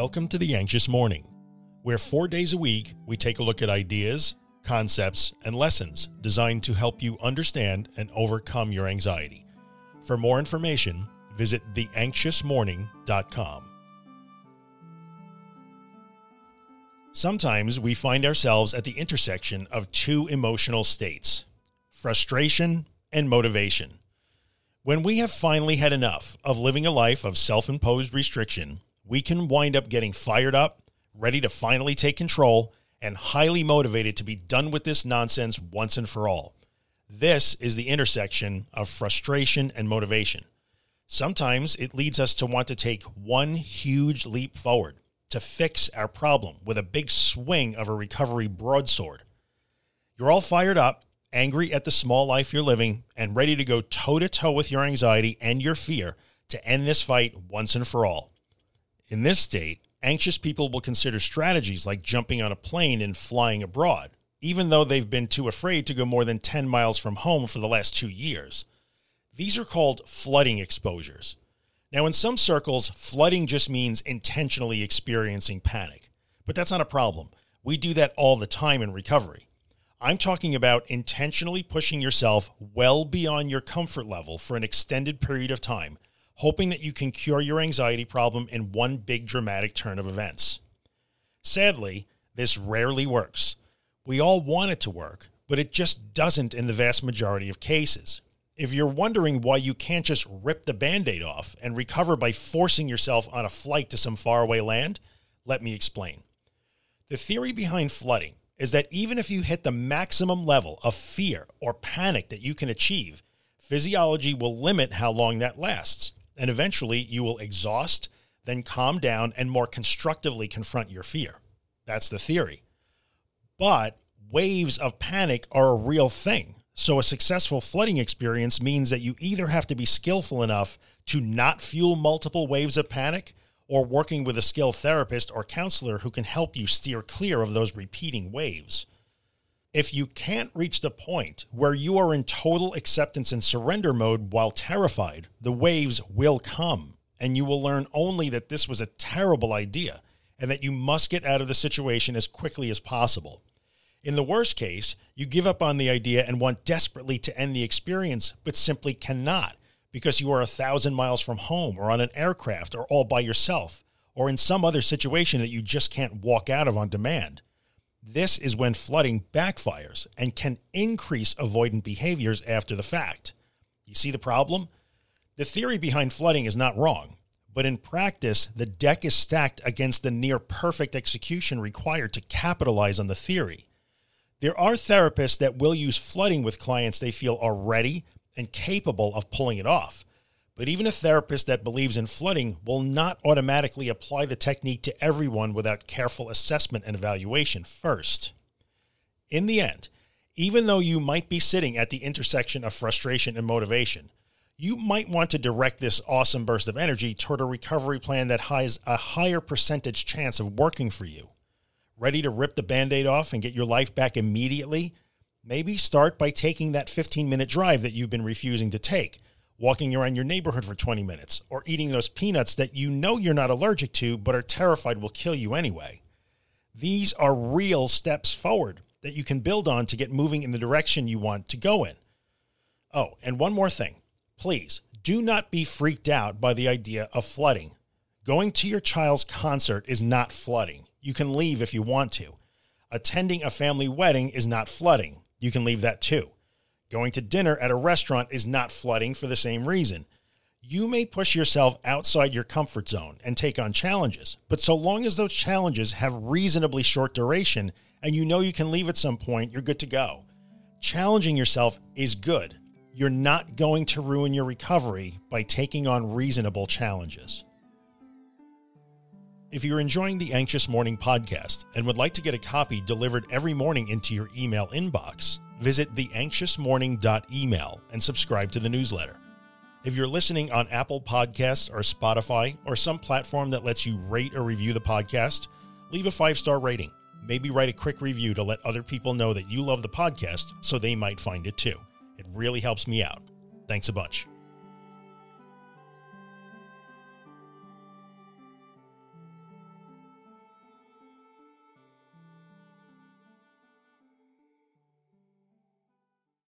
Welcome to The Anxious Morning, where four days a week we take a look at ideas, concepts, and lessons designed to help you understand and overcome your anxiety. For more information, visit theanxiousmorning.com. Sometimes we find ourselves at the intersection of two emotional states frustration and motivation. When we have finally had enough of living a life of self imposed restriction, we can wind up getting fired up, ready to finally take control, and highly motivated to be done with this nonsense once and for all. This is the intersection of frustration and motivation. Sometimes it leads us to want to take one huge leap forward to fix our problem with a big swing of a recovery broadsword. You're all fired up, angry at the small life you're living, and ready to go toe to toe with your anxiety and your fear to end this fight once and for all. In this state, anxious people will consider strategies like jumping on a plane and flying abroad, even though they've been too afraid to go more than 10 miles from home for the last two years. These are called flooding exposures. Now, in some circles, flooding just means intentionally experiencing panic, but that's not a problem. We do that all the time in recovery. I'm talking about intentionally pushing yourself well beyond your comfort level for an extended period of time, hoping that you can cure your anxiety problem in one big dramatic turn of events. Sadly, this rarely works. We all want it to work, but it just doesn't in the vast majority of cases. If you're wondering why you can't just rip the band aid off and recover by forcing yourself on a flight to some faraway land, let me explain. The theory behind flooding is that even if you hit the maximum level of fear or panic that you can achieve, physiology will limit how long that lasts, and eventually you will exhaust, then calm down, and more constructively confront your fear. That's the theory. But waves of panic are a real thing so, a successful flooding experience means that you either have to be skillful enough to not fuel multiple waves of panic or working with a skilled therapist or counselor who can help you steer clear of those repeating waves. If you can't reach the point where you are in total acceptance and surrender mode while terrified, the waves will come, and you will learn only that this was a terrible idea and that you must get out of the situation as quickly as possible. In the worst case, you give up on the idea and want desperately to end the experience, but simply cannot because you are a thousand miles from home or on an aircraft or all by yourself or in some other situation that you just can't walk out of on demand. This is when flooding backfires and can increase avoidant behaviors after the fact. You see the problem? The theory behind flooding is not wrong, but in practice, the deck is stacked against the near perfect execution required to capitalize on the theory. There are therapists that will use flooding with clients they feel are ready and capable of pulling it off. But even a therapist that believes in flooding will not automatically apply the technique to everyone without careful assessment and evaluation first. In the end, even though you might be sitting at the intersection of frustration and motivation, you might want to direct this awesome burst of energy toward a recovery plan that has a higher percentage chance of working for you. Ready to rip the band aid off and get your life back immediately, maybe start by taking that 15 minute drive that you've been refusing to take, walking around your neighborhood for 20 minutes, or eating those peanuts that you know you're not allergic to but are terrified will kill you anyway. These are real steps forward that you can build on to get moving in the direction you want to go in. Oh, and one more thing. Please do not be freaked out by the idea of flooding. Going to your child's concert is not flooding. You can leave if you want to. Attending a family wedding is not flooding. You can leave that too. Going to dinner at a restaurant is not flooding for the same reason. You may push yourself outside your comfort zone and take on challenges, but so long as those challenges have reasonably short duration and you know you can leave at some point, you're good to go. Challenging yourself is good. You're not going to ruin your recovery by taking on reasonable challenges. If you're enjoying the Anxious Morning podcast and would like to get a copy delivered every morning into your email inbox, visit theanxiousmorning.email and subscribe to the newsletter. If you're listening on Apple Podcasts or Spotify or some platform that lets you rate or review the podcast, leave a five star rating. Maybe write a quick review to let other people know that you love the podcast so they might find it too. It really helps me out. Thanks a bunch.